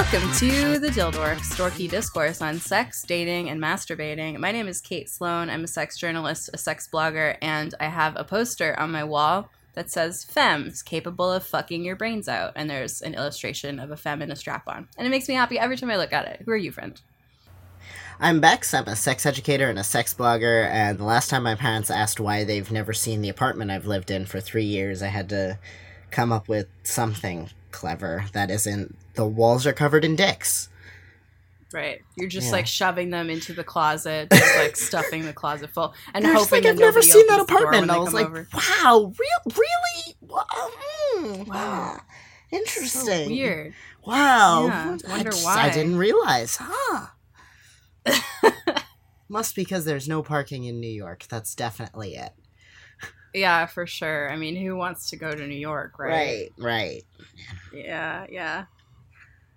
Welcome to the Dildorks, dorky discourse on sex, dating, and masturbating. My name is Kate Sloan. I'm a sex journalist, a sex blogger, and I have a poster on my wall that says "Femmes capable of fucking your brains out," and there's an illustration of a femme in a strap-on, and it makes me happy every time I look at it. Who are you, friend? I'm Bex. I'm a sex educator and a sex blogger. And the last time my parents asked why they've never seen the apartment I've lived in for three years, I had to come up with something clever that isn't the walls are covered in dicks. Right. You're just Yeah. like shoving them into the closet, just like stuffing the closet full, and They're hoping like, I've never seen that opens the door apartment. when I was like, over. wow, real, really? Wow. mm, Wow. wow. Interesting. So weird. Wow. Yeah, I wonder just- why. I didn't realize. Huh. Must be because there's no parking in New York. That's definitely it. Yeah, for sure. I mean, who wants to go to New York, right? Right, right. Yeah, yeah.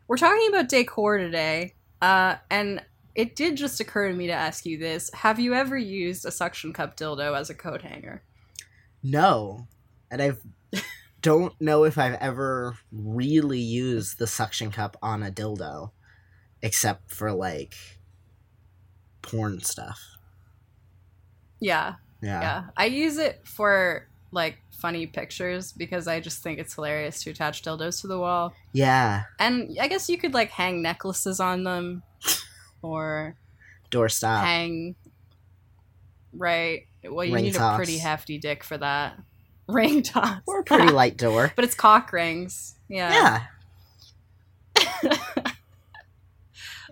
We're talking about decor today, uh, and it did just occur to me to ask you this: Have you ever used a suction cup dildo as a coat hanger? No. And I don't know if I've ever really used the suction cup on a dildo, except for like porn stuff. Yeah, Yeah. yeah. I use it for like funny pictures because I just think it's hilarious to attach dildos to the wall. Yeah. And I guess you could like hang necklaces on them or Doorstop. hang right. Well, you Ring need a pretty hefty dick for that. Ring toss. Or a pretty light door. but it's cock rings. Yeah. Yeah.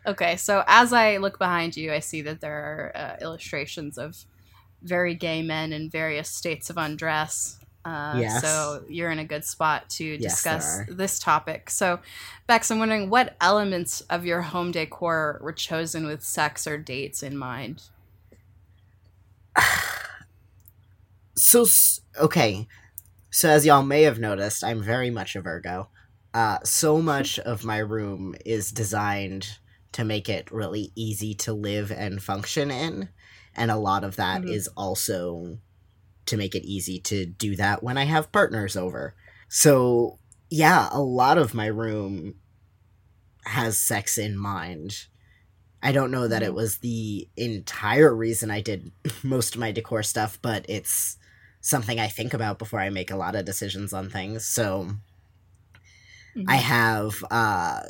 Okay, so as I look behind you, I see that there are uh, illustrations of very gay men in various states of undress. Uh, Yes. So you're in a good spot to discuss are. this topic. So, Bex, I'm wondering what elements of your home decor were chosen with sex or dates in mind? So, okay. So, as y'all may have noticed, I'm very much a Virgo. Uh, so much of my room is designed to make it really easy to live and function in. And a lot of that is Mhm. also to make it easy to do that when I have partners over. So, yeah, a lot of my room has sex in mind. I don't know that it Mhm. was the entire reason I did most of my decor stuff, but it's something I think about before I make a lot of decisions on things. So I have uh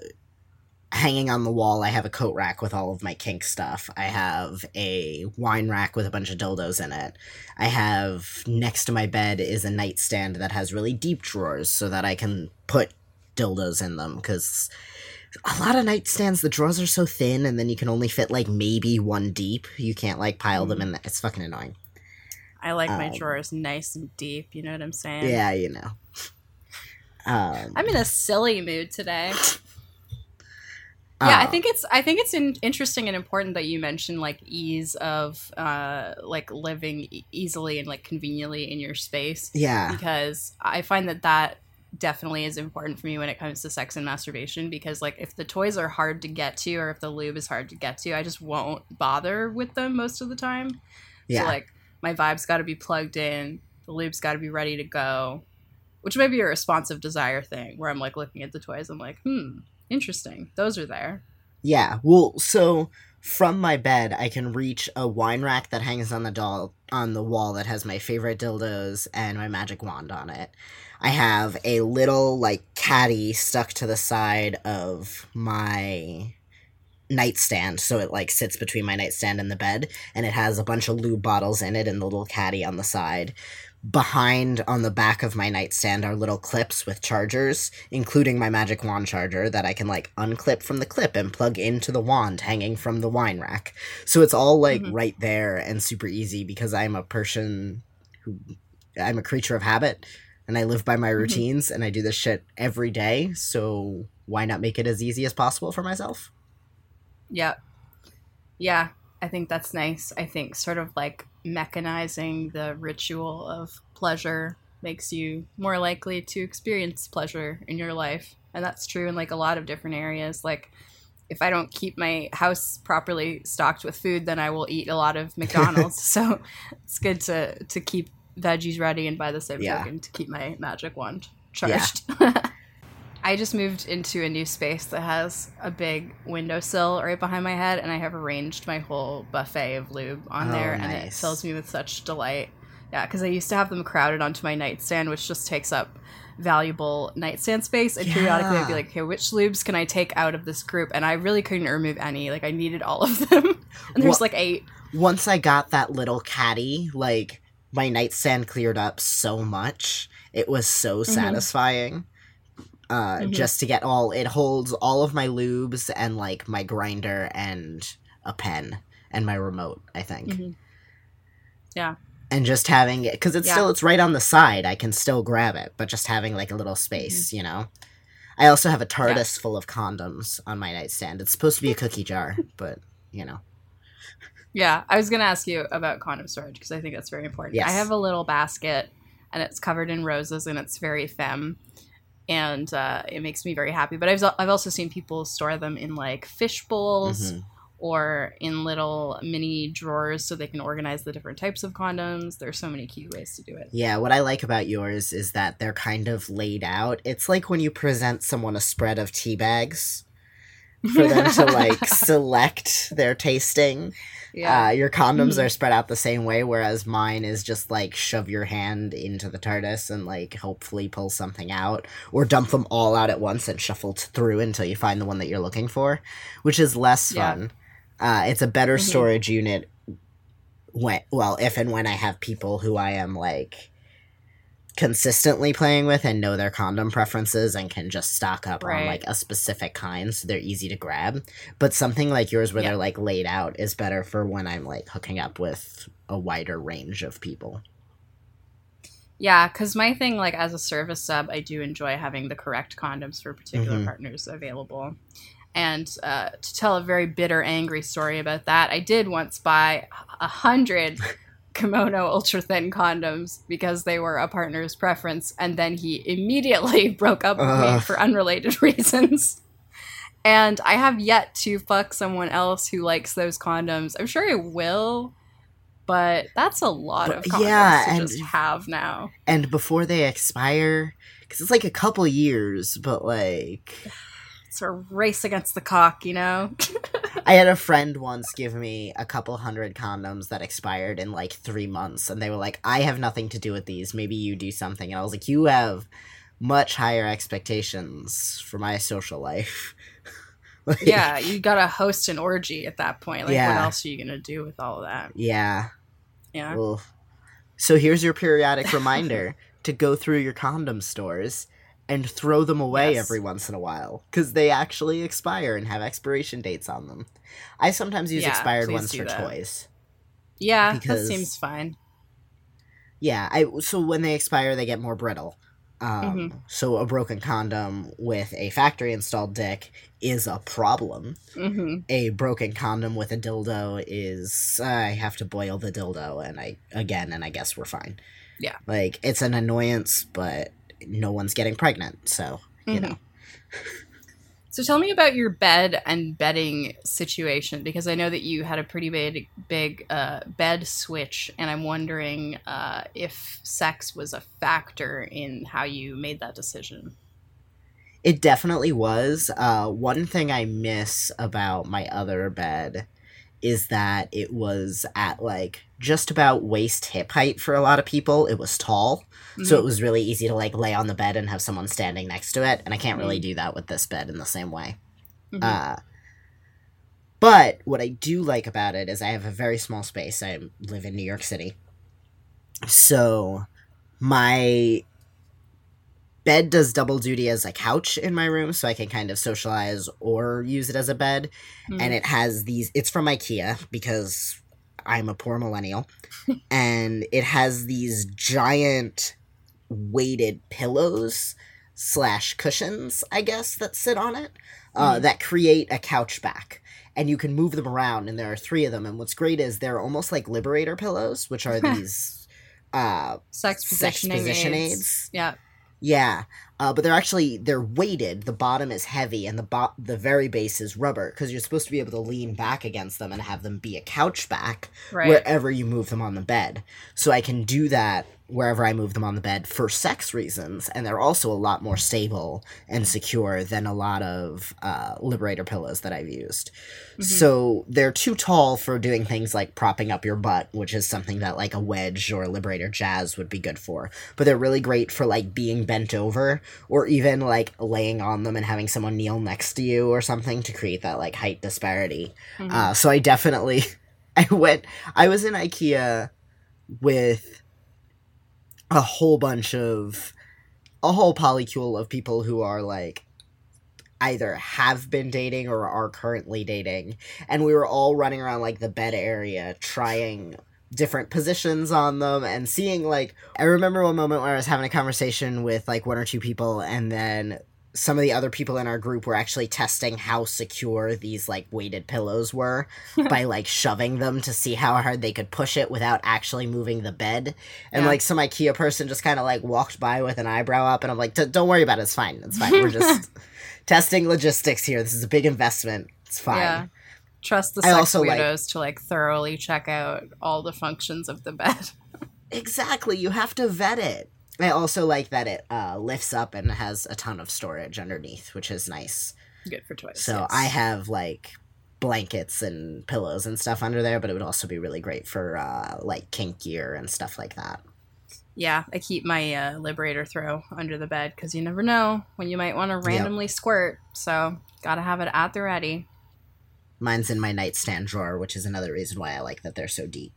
hanging on the wall I have a coat rack with all of my kink stuff. I have a wine rack with a bunch of dildos in it. I have next to my bed is a nightstand that has really deep drawers so that I can put dildos in them cuz a lot of nightstands the drawers are so thin and then you can only fit like maybe one deep. You can't like pile them in. The, it's fucking annoying. I like my um, drawers nice and deep. You know what I'm saying? Yeah, you know. Um, I'm in a silly mood today. Yeah i uh, think it's i think it's in, interesting and important that you mention like ease of uh like living e- easily and like conveniently in your space yeah. because i find that that definitely is important for me when it comes to sex and masturbation because like if the toys are hard to get to or if the lube is hard to get to i just won't bother with them most of the time Yeah. so like my vibe's got to be plugged in the lube's got to be ready to go which may be a responsive desire thing where i'm like looking at the toys i'm like hmm interesting those are there Yeah, well, so from my bed, I can reach a wine rack that hangs on the doll on the wall that has my favorite dildos and my magic wand on it. I have a little like caddy stuck to the side of my nightstand, so it like sits between my nightstand and the bed, and it has a bunch of lube bottles in it and the little caddy on the side. Behind on the back of my nightstand are little clips with chargers, including my magic wand charger that I can like unclip from the clip and plug into the wand hanging from the wine rack. So it's all like Mhm. right there and super easy because I'm a person who I'm a creature of habit and I live by my routines and I do this shit every day. So why not make it as easy as possible for myself? Yeah. Yeah, I think that's nice. I think sort of like mechanizing the ritual of pleasure makes you more likely to experience pleasure in your life. And that's true in like a lot of different areas. Like if I don't keep my house properly stocked with food, then I will eat a lot of McDonald's. so it's good to to keep veggies ready and by the same Yeah. token to keep my magic wand Yeah. I just moved into a new space that has a big windowsill right behind my head, and I have arranged my whole buffet of lube on Oh, there, and it fills me with such delight. Yeah, because I used to have them crowded onto my nightstand, which just takes up valuable nightstand space. And periodically, I'd be like, "Okay, which lubes can I take out of this group?" And I really couldn't remove any. Like, I needed all of them, and there's Wha- like eight. Once I got that little caddy, like my nightstand cleared up so much. It was so Mm-hmm. Uh, Mhm. just to get all it holds all of my lubes and like my grinder and a pen and my remote, I think. Mhm. Yeah. And just having it because it's Yeah. still it's right on the side. I can still grab it, but just having like a little space, you know. I also have a TARDIS full of condoms on my nightstand. It's supposed to be a cookie jar, but you know. Yeah, I was gonna ask you about condom storage because I think that's very important. Yes. I have a little basket, and it's covered in roses, and it's very femme, and uh, it makes me very happy. But I've I've also seen people store them in like fish bowls Mhm. or in little mini drawers so they can organize the different types of condoms. There's so many cute ways to do it. Yeah, what I like about yours is that they're kind of laid out. It's like when you present someone a spread of tea bags for them to like select their tasting. yeah, Uh, your condoms Mhm. are spread out the same way, whereas mine is just like shove your hand into the TARDIS and like hopefully pull something out, or dump them all out at once and shuffle t- through until you find the one that you're looking for, which is less Yeah. fun. Uh, it's a better Mhm. storage unit. When well, if and when I have people who I am like consistently playing with and know their condom preferences and can just stock up on like a specific kind so they're easy to grab but something like yours where they're like laid out is better for when i'm like hooking up with a wider range of people Yeah, because my thing, like as a service sub, I do enjoy having the correct condoms for particular Mhm. partners available. And uh, to tell a very bitter, angry story about that, I did once buy a hundred kimono ultra thin condoms because they were a partner's preference, and then he immediately broke up with me for unrelated reasons. And I have yet to fuck someone else who likes those condoms. I'm sure I will, but that's a lot But- of condoms yeah, to and- just have now. and before they expire because it's like a couple years but like A race against the cock, you know? i had a friend once give me a couple hundred condoms that expired in like three months and they were like i have nothing to do with these maybe you do something and i was like you have much higher expectations for my social life Like, yeah, you gotta host an orgy at that point. Like, what else are you gonna do with all of that? yeah Yeah. Well, so here's your periodic reminder to go through your condom stores and throw them away Yes. every once in a while because they actually expire and have expiration dates on them. I sometimes use Yeah, expired ones for that. toys. Yeah, because- that seems fine. Yeah, I so when they expire, they get more brittle. Um, Mhm. So a broken condom with a factory installed dick is a problem. hmm A broken condom with a dildo is I have to boil the dildo, and I again, and I guess we're fine. Yeah. like it's an annoyance, but no one's getting pregnant, so you Mhm. know. So tell me about your bed and bedding situation because I know that you had a pretty big, big uh, bed switch, and I'm wondering uh, if sex was a factor in how you made that decision. It definitely was. Uh, one thing I miss about my other bed is that it was at like just about waist hip height for a lot of people. It was tall, so it was really easy to like lay on the bed and have someone standing next to it. And I can't really do that with this bed in the same way. Mhm. Uh, but what I do like about it is I have a very small space. I live in New York City. So my bed does double duty as a couch in my room, so I can kind of socialize or use it as a bed. Mhm. And it has these, it's from IKEA because I'm a poor millennial. and it has these giant weighted pillows slash cushions, I guess, that sit on it uh, Mhm. that create a couch back. And you can move them around, and there are three of them. And what's great is they're almost like liberator pillows, which are these uh, sex sex positioning position aids. aids. Yeah. Yeah, uh, but they're actually they're weighted. The bottom is heavy, and the bo- the very base is rubber because you're supposed to be able to lean back against them and have them be a couch back Right. wherever you move them on the bed. So I can do that wherever I move them on the bed for sex reasons, and they're also a lot more stable and secure than a lot of uh, Liberator pillows that I've used. Mm-hmm. So they're too tall for doing things like propping up your butt, which is something that like a wedge or a Liberator Jaz would be good for. But they're really great for like being bent over or even like laying on them and having someone kneel next to you or something to create that like height disparity. Mhm. Uh, so I definitely, I went, I was in IKEA with a whole bunch of, a whole polycule of people who are like, either have been dating or are currently dating. And we were all running around like the bed area trying different positions on them and seeing like, I remember one moment where I was having a conversation with like one or two people and then some of the other people in our group were actually testing how secure these like weighted pillows were by like shoving them to see how hard they could push it without actually moving the bed. And Yeah. like some IKEA person just kind of like walked by with an eyebrow up, and I'm like, "Don't worry about it. It's fine. It's fine. We're just testing logistics here. This is a big investment. It's fine." Yeah. Trust the I sex also, like- weirdos to like thoroughly check out all the functions of the bed. Exactly. You have to vet it. I also like that it uh, lifts up and has a ton of storage underneath, which is nice. Good for toys. So yes. I have like blankets and pillows and stuff under there, but it would also be really great for uh, like kink gear and stuff like that. Yeah, I keep my uh, Liberator throw under the bed because you never know when you might want to randomly squirt. So gotta have it at the ready. Mine's in my nightstand drawer, which is another reason why I like that they're so deep.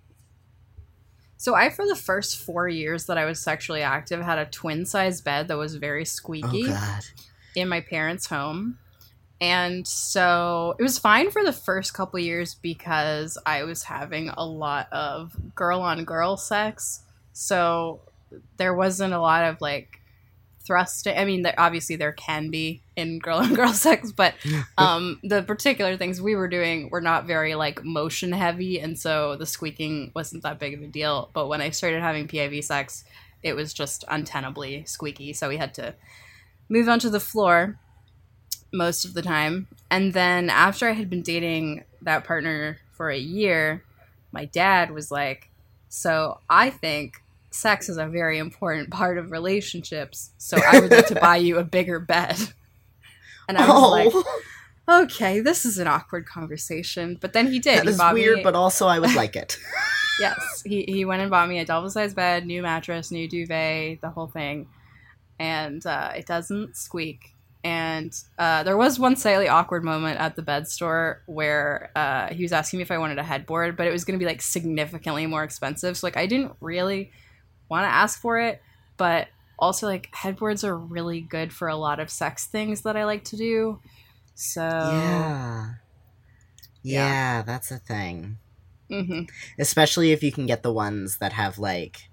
So I, for the first four years that I was sexually active, had a twin size bed that was very squeaky Oh in my parents' home. And so it was fine for the first couple years because I was having a lot of girl on girl sex. So there wasn't a lot of like thrusting. I mean, there, obviously there can be in girl on girl sex, but um, the particular things we were doing were not very like motion heavy. And so the squeaking wasn't that big of a deal. But when I started having PIV sex, it was just untenably squeaky. So we had to move onto the floor most of the time. And then after I had been dating that partner for a year, my dad was like, So I think sex is a very important part of relationships. So I would like to buy you a bigger bed. And I was like, oh, Okay, this is an awkward conversation. But then he did. that he is weird, me, but also I would like it. yes, he, he went and bought me a double sized bed, new mattress, new duvet, the whole thing. And uh, it doesn't squeak. And uh, there was one slightly awkward moment at the bed store where uh, he was asking me if I wanted a headboard, but it was going to be like significantly more expensive. So like I didn't really want to ask for it, but also like headboards are really good for a lot of sex things that I like to do. So yeah. Yeah. Yeah, that's a thing. Mhm. Especially if you can get the ones that have like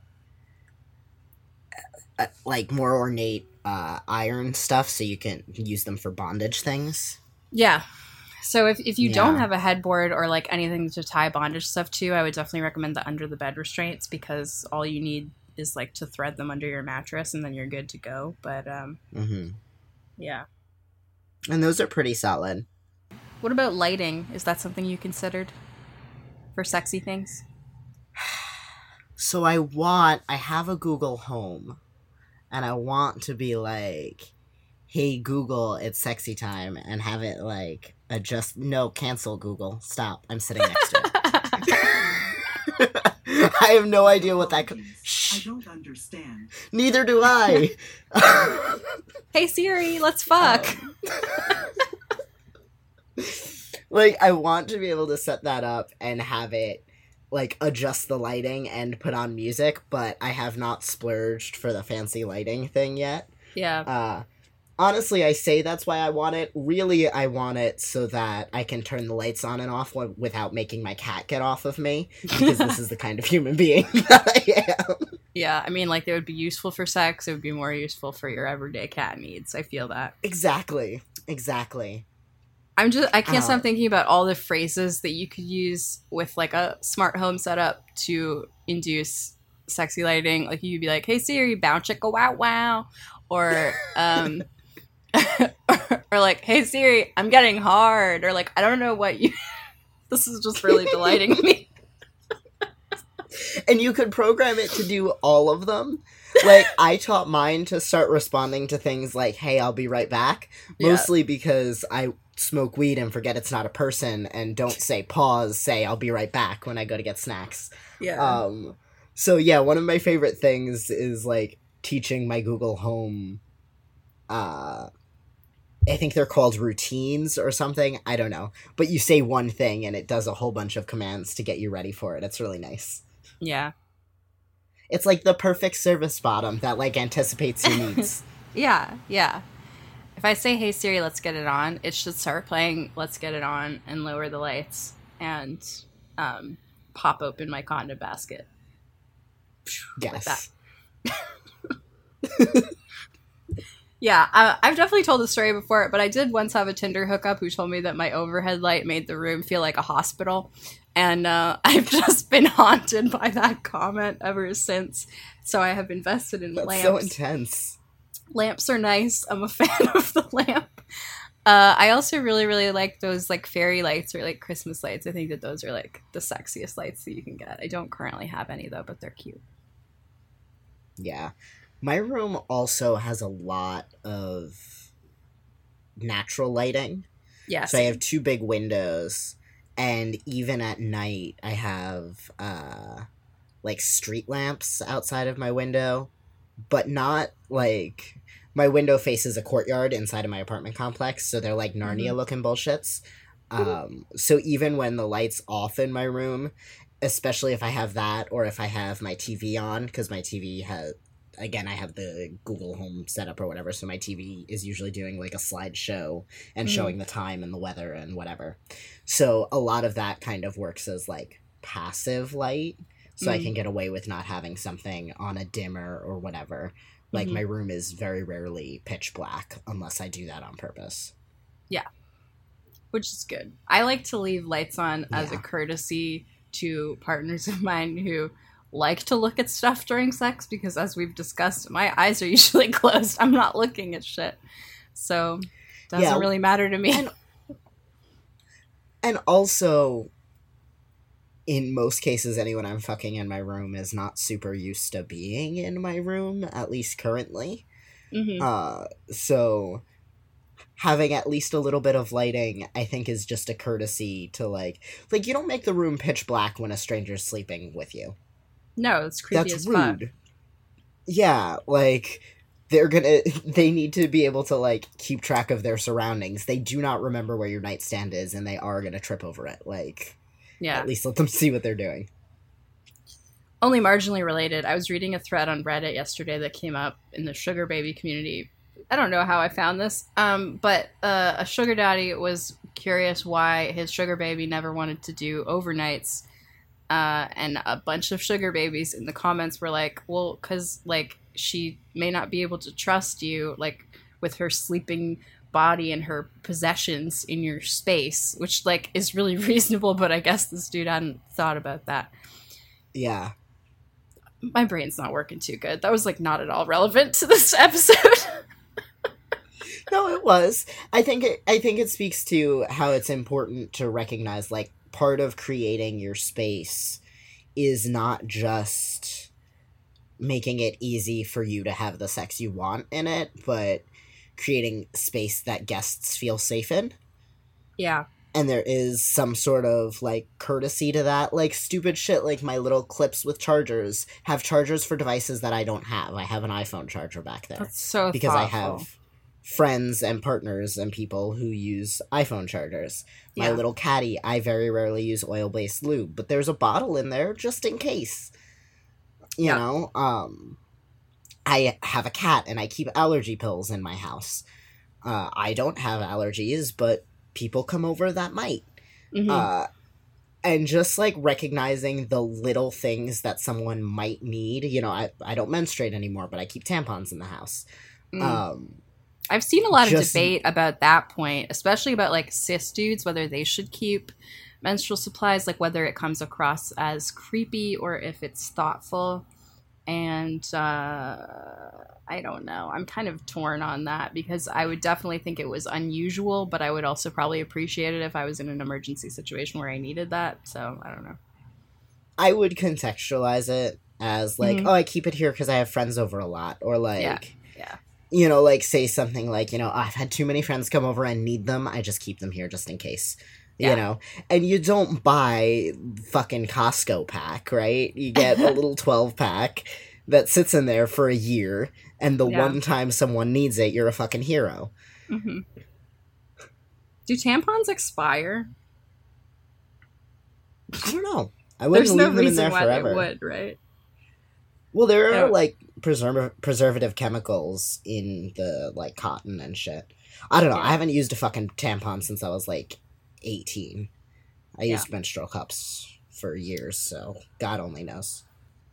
uh, like more ornate uh, iron stuff so you can use them for bondage things. Yeah. So if, if you don't have a headboard or like anything to tie bondage stuff to, I would definitely recommend the under the bed restraints because all you need is like to thread them under your mattress and then you're good to go. But um hmm yeah. And those are pretty solid. What about lighting? Is that something you considered for sexy things? So I want I have a Google Home and I want to be like hey Google it's sexy time and have it like adjust no cancel Google stop I'm sitting next to it. I have no idea what that could I Shh, don't understand. neither do I. hey Siri, let's fuck. like I want to be able to set that up and have it like adjust the lighting and put on music, but I have not splurged for the fancy lighting thing yet. yeah. Uh honestly, I say that's why I want it. Really, I want it so that I can turn the lights on and off wi- without making my cat get off of me because this is the kind of human being that I am. Yeah, I mean like they would be useful for sex, it would be more useful for your everyday cat needs. I feel that. Exactly. Exactly. I'm just I can't Uh, stop thinking about all the phrases that you could use with like a smart home setup to induce sexy lighting. Like you'd be like, "Hey Siri, bow chicka wow wow," or um, or, like, "Hey Siri, I'm getting hard," or like I don't know what you. this is just really delighting me. and you could program it to do all of them. Like I taught mine to start responding to things like "Hey, I'll be right back," Yeah. mostly because I smoke weed and forget it's not a person, and don't say pause, say "I'll be right back" when I go to get snacks. Yeah. Um, so yeah, one of my favorite things is like teaching my Google Home. Uh, I think they're called routines or something. I don't know, but you say one thing and it does a whole bunch of commands to get you ready for it. It's really nice. yeah. It's like the perfect service bottom that like anticipates your needs. Yeah. Yeah. If I say, "Hey Siri, let's get it on," it should start playing "Let's Get It On" and lower the lights and um, pop open my condom basket. yes. Yeah, I, I've definitely told the story before, but I did once have a Tinder hookup who told me that my overhead light made the room feel like a hospital. And uh, I've just been haunted by that comment ever since. So I have invested in That's lamps. so intense. lamps are nice. I'm a fan of the lamp. Uh, I also really, really like those like fairy lights or like Christmas lights. I think that those are like the sexiest lights that you can get. I don't currently have any though, but they're cute. Yeah. My room also has a lot of natural lighting. Yes. So I have two big windows, and even at night, I have uh, like street lamps outside of my window, but not like my window faces a courtyard inside of my apartment complex, so they're like Narnia looking bullshits. Um, so even when the lights off in my room, especially if I have that or if I have my TV on, because my TV has again I have the Google Home setup or whatever, so my TV is usually doing like a slideshow and Mhm. showing the time and the weather and whatever. So a lot of that kind of works as like passive light, so I Mm. can get away with not having something on a dimmer or whatever. Like Mhm. my room is very rarely pitch black unless I do that on purpose. Yeah. Which is good. I like to leave lights on as a courtesy to partners of mine who like to look at stuff during sex because as we've discussed, my eyes are usually closed. I'm not looking at shit. So doesn't Yeah. really matter to me. And- And also, in most cases, anyone I'm fucking in my room is not super used to being in my room, at least currently. Mhm. Uh, so having at least a little bit of lighting, I think, is just a courtesy to like, like you don't make the room pitch black when a stranger's sleeping with you. No, it's creepy That's as fuck. rude. Yeah, like they're gonna they need to be able to like keep track of their surroundings. They do not remember where your nightstand is and they are gonna trip over it. Like Yeah. at least let them see what they're doing. only marginally related. I was reading a thread on Reddit yesterday that came up in the sugar baby community. I don't know how I found this, um, but uh, a sugar daddy was curious why his sugar baby never wanted to do overnights. Uh, and a bunch of sugar babies in the comments were like, well, because like she may not be able to trust you, like with her sleeping body and her possessions in your space, which like is really reasonable. But I guess this dude hadn't thought about that Yeah. my brain's not working too good. That was like not at all relevant to this episode. No, it was. I think it I think it speaks to how it's important to recognize like part of creating your space is not just making it easy for you to have the sex you want in it, but creating space that guests feel safe in. yeah. And there is some sort of like courtesy to that. Like stupid shit like my little clips with chargers have chargers for devices that I don't have. I have an iPhone charger back there That's so because I have friends and partners and people who use iPhone chargers. My Yeah. little caddy, I very rarely use oil-based lube, but there's a bottle in there just in case. You Yeah. know, um I have a cat and I keep allergy pills in my house. Uh, I don't have allergies, but people come over that might. Mhm. Uh, and just like recognizing the little things that someone might need. You know, I, I don't menstruate anymore, but I keep tampons in the house. Mm. Um, I've seen a lot of just- debate about that point, especially about like cis dudes, whether they should keep menstrual supplies, like whether it comes across as creepy or if it's thoughtful. And uh, I don't know. I'm kind of torn on that because I would definitely think it was unusual, but I would also probably appreciate it if I was in an emergency situation where I needed that. So I don't know. I would contextualize it as like, Mhm. oh, I keep it here because I have friends over a lot, or like, Yeah, yeah. You know, like say something like, you know, I've had too many friends come over and need them. I just keep them here just in case. Yeah. You know, and you don't buy fucking Costco pack, right? You get a little twelve pack that sits in there for a year, and the Yeah. one time someone needs it, you're a fucking hero. hmm Do tampons expire? I don't know. I wouldn't There's no leave them in reason there why forever. they would, right? Well, there are like preserv- preservative chemicals in the like cotton and shit. I don't know. Yeah. I haven't used a fucking tampon since I was like 18. I Yeah. used menstrual cups for years, so God only knows.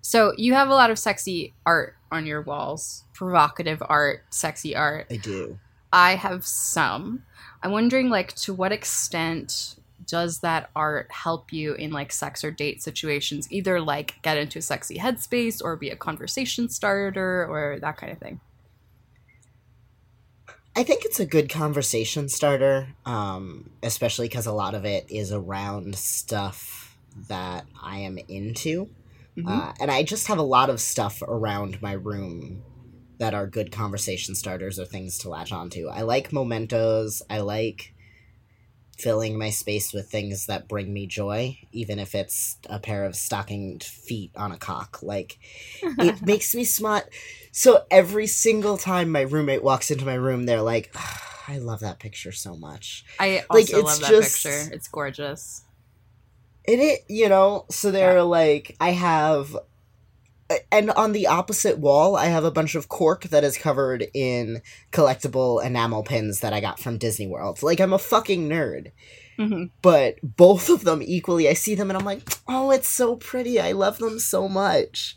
So you have a lot of sexy art on your walls, provocative art, sexy art. I do. I have some. I'm wondering, like, to what extent does that art help you in like sex or date situations? Either like get into a sexy headspace or be a conversation starter or that kind of thing. I think it's a good conversation starter, um, especially because a lot of it is around stuff that I am into. Mhm. Uh, and I just have a lot of stuff around my room that are good conversation starters or things to latch onto. I like mementos. I like filling my space with things that bring me joy, even if it's a pair of stockinged feet on a cock. Like, it makes me smart. So every single time my roommate walks into my room, they're like, "Ah, I love that picture so much. I also like, love it's that just- picture. It's gorgeous. And it, you know, so they're Yeah. like, I have, and on the opposite wall, I have a bunch of cork that is covered in collectible enamel pins that I got from Disney World. Like, I'm a fucking nerd. hmm But both of them equally, I see them and I'm like, oh, it's so pretty. I love them so much.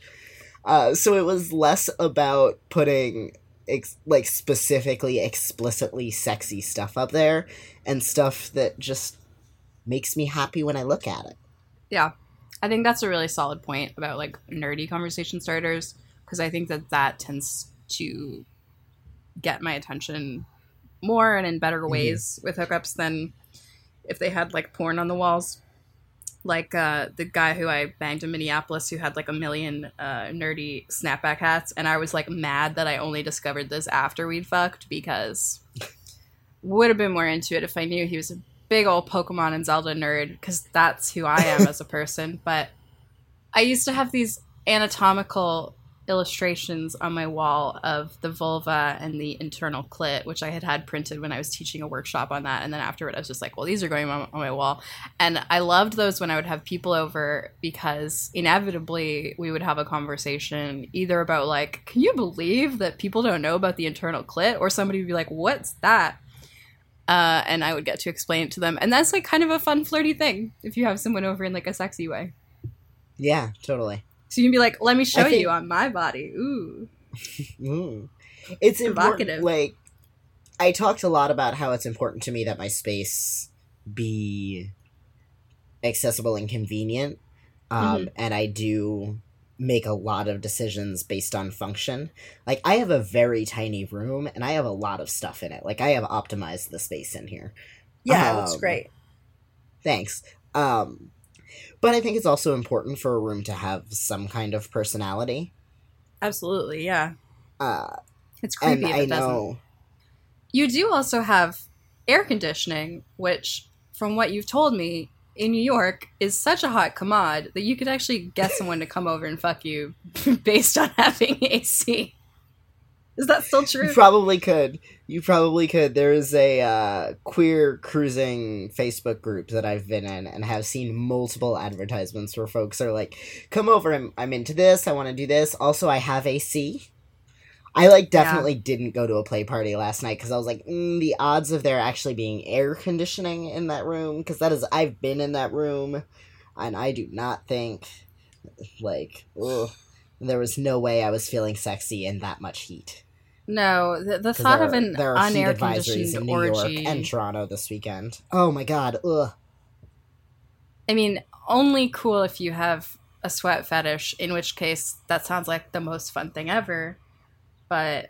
Uh, so it was less about putting ex- like specifically explicitly sexy stuff up there and stuff that just makes me happy when I look at it. Yeah. I think that's a really solid point about like nerdy conversation starters because I think that that tends to get my attention more and in better ways with hookups than if they had like porn on the walls. Like uh, the guy who I banged in Minneapolis who had like a million uh, nerdy snapback hats, and I was like mad that I only discovered this after we'd fucked because would have been more into it if I knew he was a big old Pokemon and Zelda nerd because that's who I am as a person. But I used to have these anatomical illustrations on my wall of the vulva and the internal clit, which I had had printed when I was teaching a workshop on that. And then afterward, I was just like, well, these are going on, on my wall. And I loved those when I would have people over because inevitably we would have a conversation either about, like, can you believe that people don't know about the internal clit? Or somebody would be like, what's that? Uh, and I would get to explain it to them. And that's like kind of a fun, flirty thing if you have someone over in like a sexy way. Yeah, totally. So you can be like, let me show think- you on my body. Ooh. Mm. It's Provocative. Like, I talked a lot about how it's important to me that my space be accessible and convenient. Um, And I do make a lot of decisions based on function. Like, I have a very tiny room and I have a lot of stuff in it. Like, I have optimized the space in here. Yeah, Um, that's great. Thanks. Um, but I think it's also important for a room to have some kind of personality. Absolutely, yeah. Uh, It's creepy if I it doesn't. know. You do also have air conditioning, which, from what you've told me, in New York is such a hot commode that you could actually get someone to come over and fuck you based on having AC. Is that still true? You probably could. You probably could. There is a uh, queer cruising Facebook group that I've been in and have seen multiple advertisements where folks are like, "Come over. I'm I'm into this. I want to do this. Also, I have AC." I like definitely didn't go to a play party last night because I was like, mm, the odds of there actually being air conditioning in that room because that is I've been in that room, and I do not think like ugh, there was no way I was feeling sexy in that much heat. No, the, the thought there of an there are unair advisories conditioned in New orgy. York and Toronto this weekend. Oh my god, ugh. I mean, only cool if you have a sweat fetish, in which case that sounds like the most fun thing ever. But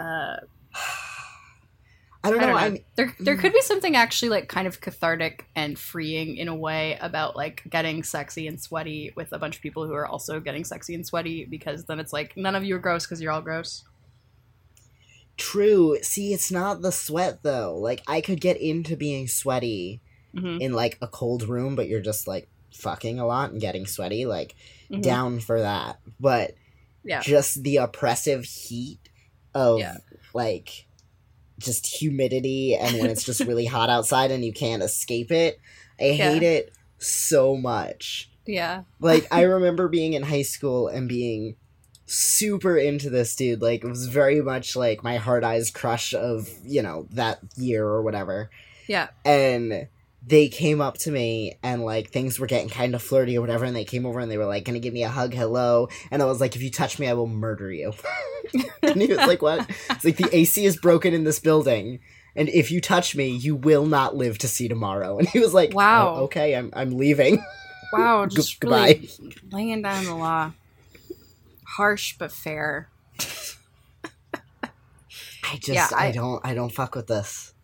uh, I I don't I know. don't know. There, there Mm. could be something actually like kind of cathartic and freeing in a way about like getting sexy and sweaty with a bunch of people who are also getting sexy and sweaty because then it's like none of you are gross because you're all gross. true. See, it's not the sweat though. Like I could get into being sweaty hmm in like a cold room, but you're just like fucking a lot and getting sweaty. Like Mhm. down for that. But Yeah. just the oppressive heat of Yeah. like just humidity and when it's just really hot outside and you can't escape it. I Yeah. hate it so much. Yeah. Like I remember being in high school and being super into this dude. Like it was very much like my hard eyes crush of, you know, that year or whatever. Yeah. And they came up to me and like things were getting kind of flirty or whatever and they came over and they were like gonna give me a hug hello and i was like if you touch me i will murder you and he was like what it's like the ac is broken in this building and if you touch me you will not live to see tomorrow and he was like oh, Wow. "Oh, okay i'm, I'm leaving Wow, G- just goodbye. laying down the law. Harsh but fair. i just Yeah, I, I- don't i don't fuck with this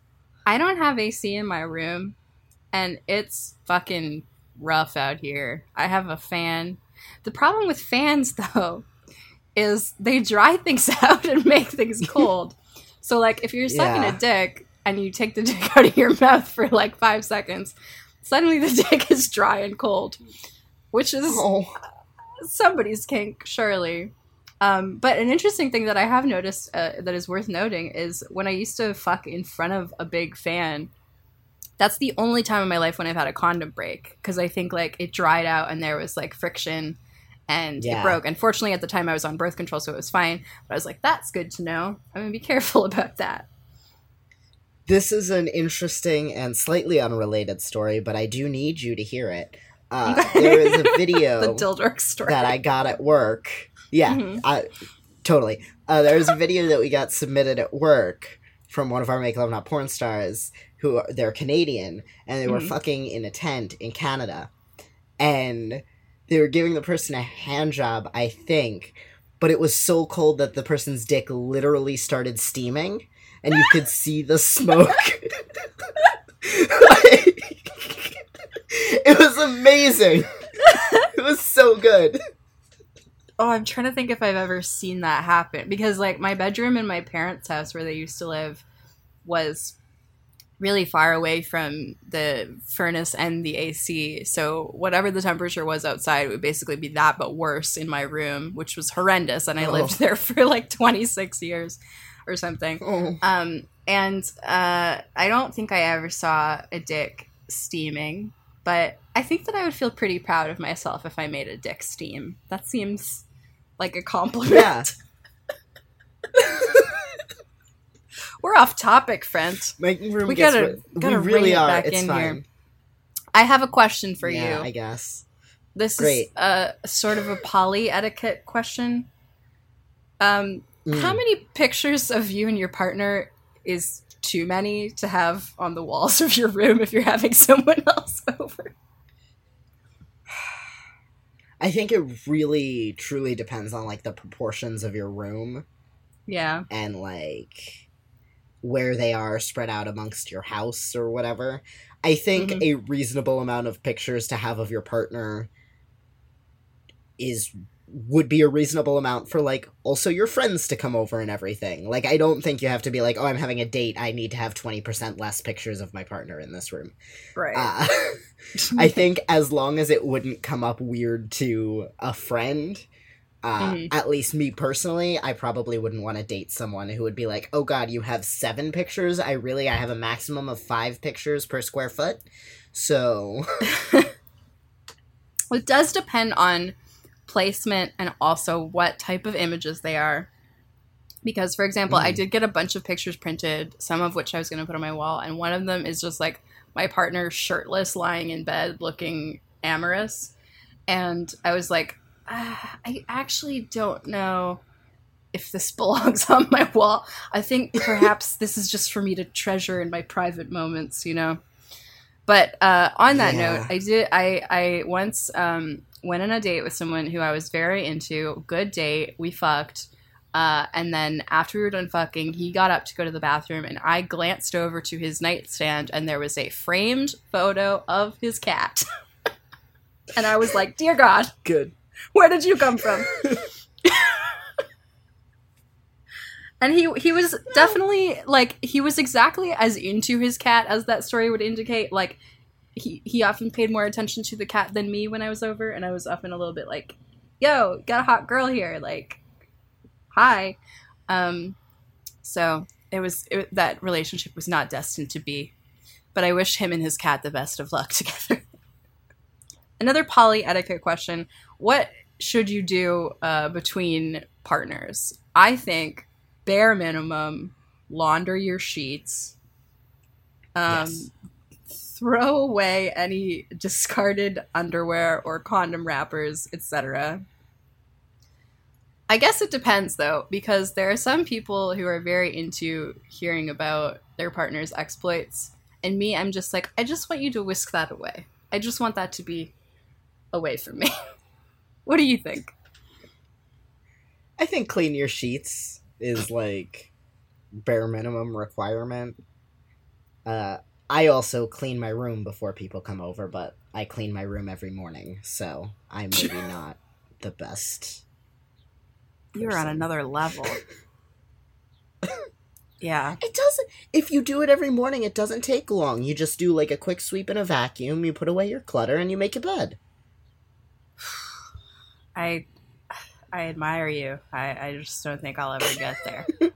I don't have AC in my room, and it's fucking rough out here. I have a fan. The problem with fans, though, is they dry things out and make things cold. so, like, if you're sucking Yeah. a dick and you take the dick out of your mouth for like five seconds, suddenly the dick is dry and cold, which is oh somebody's kink, surely. Um, but an interesting thing that I have noticed uh, that is worth noting is when I used to fuck in front of a big fan. That's the only time in my life when I've had a condom break because I think like it dried out and there was like friction and Yeah. it broke. Unfortunately, at the time I was on birth control, so it was fine. But I was like, "That's good to know. I'm gonna be careful about that." this is an interesting and slightly unrelated story but i do need you to hear it uh, there is a video the Dildork story. that I got at work. Yeah, Mhm. I totally. Uh, there's a video that we got submitted at work from one of our Make Love Not Porn stars who are, they're Canadian and they were Mhm. fucking in a tent in Canada, and they were giving the person a hand job, I think, but it was so cold that the person's dick literally started steaming, and you could see the smoke. it was amazing. It was so good. Oh, I'm trying to think if I've ever seen that happen because like my bedroom in my parents' house where they used to live was really far away from the furnace and the AC. So whatever the temperature was outside it would basically be that but worse in my room, which was horrendous and I Oh. lived there for like 26 years or something. Oh. Um, and uh, I don't think I ever saw a dick steaming, but I think that I would feel pretty proud of myself if I made a dick steam. That seems like a compliment. Yeah, We're off topic, friend. making room. We gotta- ri- gotta we really rein it are. back it's in fine. here. I have a question for yeah, you. I guess. this Great. is a sort of a poly etiquette question. Um, Mm. How many pictures of you and your partner is too many to have on the walls of your room if you're having someone else over? I think it really, truly depends on like the proportions of your room Yeah. and like where they are spread out amongst your house or whatever. I think Mhm. a reasonable amount of pictures to have of your partner is would be a reasonable amount for like also your friends to come over and everything. Like I don't think you have to be like, "Oh, I'm having a date. I need to have 20% less pictures of my partner in this room." Right. Uh, I think as long as it wouldn't come up weird to a friend, uh, Mhm. at least me personally, I probably wouldn't want to date someone who would be like, "Oh God, you have seven pictures. I really, I have a maximum of five pictures per square foot." So, it does depend on placement and also what type of images they are. Because, for example, I Mhm. did get a bunch of pictures printed, some of which I was going to put on my wall, and one of them is just like my partner shirtless, lying in bed, looking amorous. And I was like, ah, I actually don't know if this belongs on my wall. I think perhaps this is just for me to treasure in my private moments, you know. But uh, on that Yeah. note, I did. I I once um, went on a date with someone who I was very into. Good date. We fucked. Uh, and then after we were done fucking, he got up to go to the bathroom, and I glanced over to his nightstand, and there was a framed photo of his cat. and I was like, "Dear God, Good. where did you come from?" and he he was definitely like he was exactly as into his cat as that story would indicate. Like he he often paid more attention to the cat than me when I was over, and I was often a little bit like, "Yo, got a hot girl here!" Like, hi. Um, so it was it, that relationship was not destined to be, but I wish him and his cat the best of luck together. Another poly etiquette question: What should you do uh, between partners? I think bare minimum launder your sheets. Um, yes. Throw away any discarded underwear or condom wrappers, etc. I guess it depends though, because there are some people who are very into hearing about their partner's exploits, and me, I'm just like, I just want you to whisk that away. I just want that to be away from me. what do you think? I think clean your sheets is like bare minimum requirement. Uh, I also clean my room before people come over, but I clean my room every morning, so I'm maybe not the best. You're on another level. yeah. It doesn't. If you do it every morning, it doesn't take long. You just do like a quick sweep and a vacuum. You put away your clutter, and you make a bed. I I admire you. I, I just don't think I'll ever get there.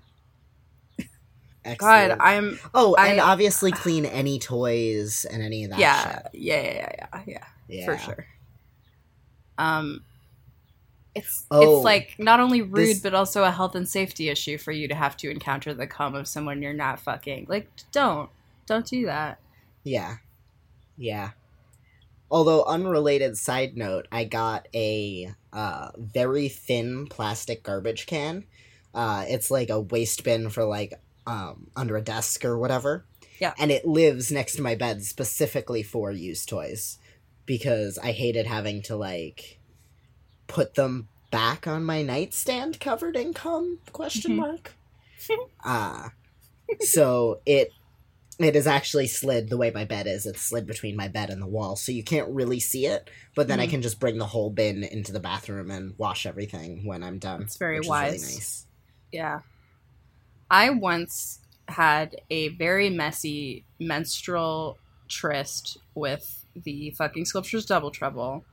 God, I'm oh, and I- obviously clean any toys and any of that yeah, yeah, yeah, yeah, yeah, Yeah, for sure. Um, it's Oh, it's like not only rude this- but also a health and safety issue for you to have to encounter the cum of someone you're not fucking. Like, don't don't do that. Yeah. Yeah. Although unrelated side note, I got a uh, very thin plastic garbage can. Uh, it's like a waste bin for like um, under a desk or whatever. Yeah. And it lives next to my bed specifically for used toys because I hated having to like put them back on my nightstand covered in cum question Mhm. mark. uh so it it is actually slid the way my bed is. It's slid between my bed and the wall, so you can't really see it. But then I Mhm. can just bring the whole bin into the bathroom and wash everything when I'm done. It's very is really wise. nice. Yeah. I once had a very messy menstrual tryst with the fucking sculpture's double trouble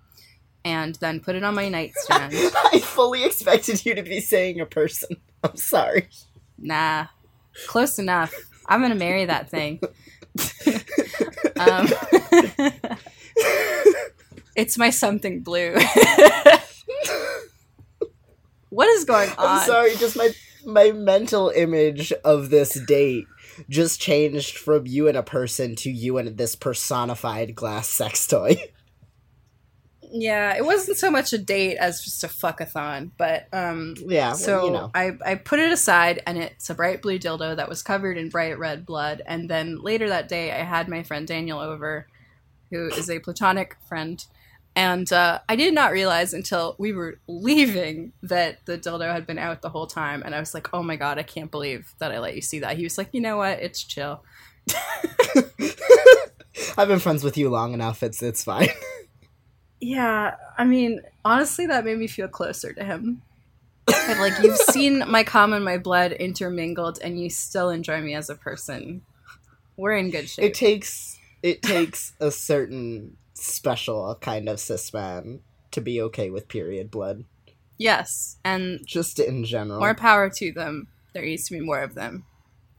and then put it on my nightstand. I fully expected you to be saying a person. I'm sorry. nah. Close enough. I'm gonna marry that thing. um, it's my something blue. what is going on? I'm sorry. Just my my mental image of this date just changed from you and a person to you and this personified glass sex toy. Yeah, it wasn't so much a date as just a fuckathon, but um Yeah. well, so you know. I, I put it aside and it's a bright blue dildo that was covered in bright red blood and then later that day i had my friend daniel over who is a platonic friend and uh, i did not realize until we were leaving that the dildo had been out the whole time and i was like oh my god i can't believe that i let you see that. He was like you know what? It's chill. I've been friends with you long enough. It's it's fine. yeah i mean honestly that made me feel closer to him. But, like you've seen my cum and my blood intermingled and you still enjoy me as a person. We're in good shape. It takes it takes a certain special kind of cis man to be okay with period blood. yes and Just in general. more power to them there needs to be more of them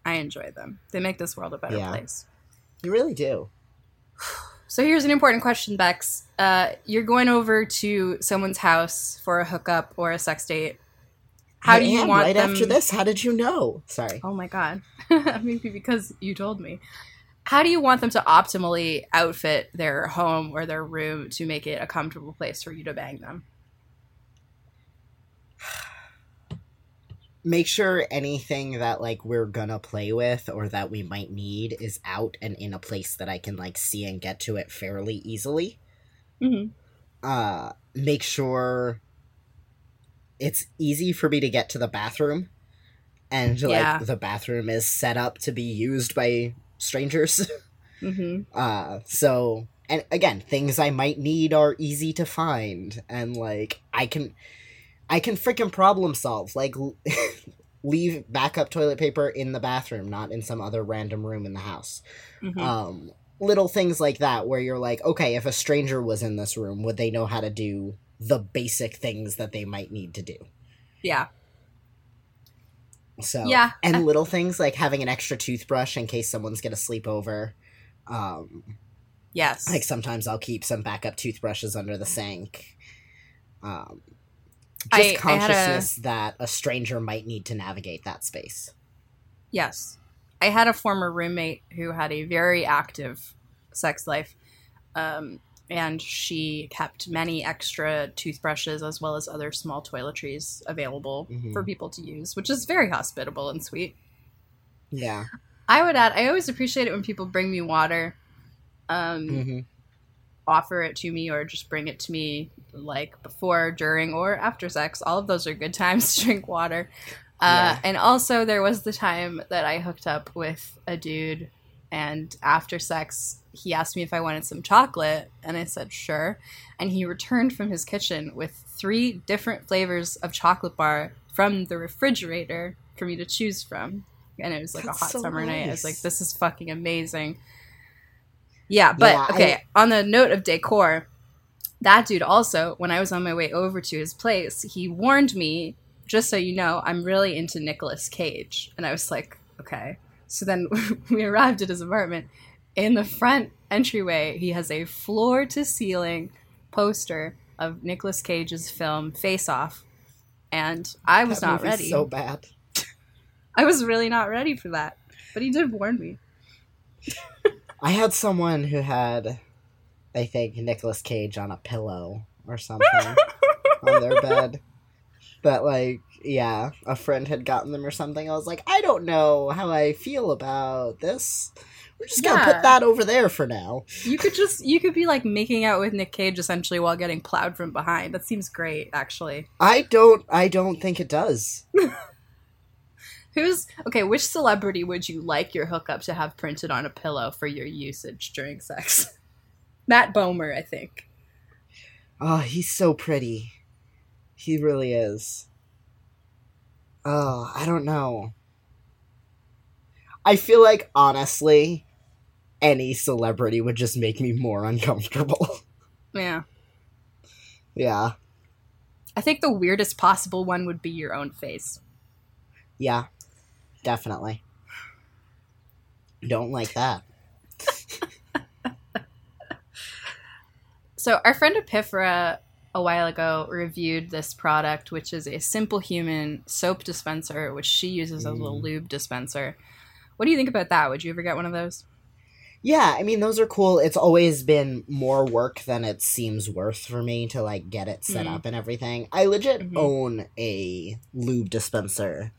i enjoy them they make this world a better Yeah. place you really do. so here's an important question bex uh, you're going over to someone's house for a hookup or a sex date how I do you want right them after this? How did you know? Sorry. Oh my god. Maybe because you told me. How do you want them to optimally outfit their home or their room to make it a comfortable place for you to bang them? Make sure anything that like we're gonna play with or that we might need is out and in a place that I can like see and get to it fairly easily. Mm-hmm. uh make sure it's easy for me to get to the bathroom, and like the bathroom is set up to be used by strangers. hmm Uh, so and again, things I might need are easy to find, and like I can, I can freaking problem solve. Like, leave backup toilet paper in the bathroom, not in some other random room in the house. hmm Um, little things like that, where you're like, okay, if a stranger was in this room, would they know how to do the basic things that they might need to do? yeah. So Yeah. and little things like having an extra toothbrush in case someone's gonna sleep over. Um, Yes. Like sometimes I'll keep some backup toothbrushes under the sink. Um, I- just I had a- consciousness that a stranger might need to navigate that space. Yes. I had a former roommate who had a very active sex life. Um, and she kept many extra toothbrushes as well as other small toiletries available Mhm. for people to use, which is very hospitable and sweet. Yeah. I would add, I always appreciate it when people bring me water, um, hmm offer it to me, or just bring it to me like before, during, or after sex. All of those are good times to drink water. Uh, Yeah. And also, there was the time that I hooked up with a dude, and after sex, he asked me if I wanted some chocolate, and I said sure. And he returned from his kitchen with three different flavors of chocolate bar from the refrigerator for me to choose from. And it was like That's a hot so summer night. I was like, this is fucking amazing. Yeah, but Yeah, I- okay, on the note of decor, that dude also, when I was on my way over to his place, he warned me, just so you know, I'm really into Nicolas Cage. And I was like, okay. So then we arrived at his apartment. In the front entryway, he has a floor to ceiling poster of Nicolas Cage's film Face Off. And I was That not ready. So bad. I was really not ready for that. But he did warn me. I had someone who had, I think, Nicolas Cage on a pillow or something on their bed. But like, yeah, a friend had gotten them or something. I was like, I don't know how I feel about this. We're just gonna Yeah. put that over there for now. You could just you could be like making out with Nick Cage essentially while getting plowed from behind. That seems great, actually. I don't. I don't think it does. Who's okay? Which celebrity would you like your hookup to have printed on a pillow for your usage during sex? Matt Bomer, I think. Oh, he's so pretty. He really is. Oh, I don't know. I feel like honestly, any celebrity would just make me more uncomfortable. Yeah, yeah. I think the weirdest possible one would be your own face. Yeah. Definitely. Don't like that. So our friend Epiphora a while ago reviewed this product, which is a Simple Human soap dispenser, which she uses as a Mm. lube dispenser. What do you think about that? Would you ever get one of those? Yeah, I mean those are cool. It's always been more work than it seems worth for me to like get it set Mm. up and everything. I legit Mhm. own a lube dispenser,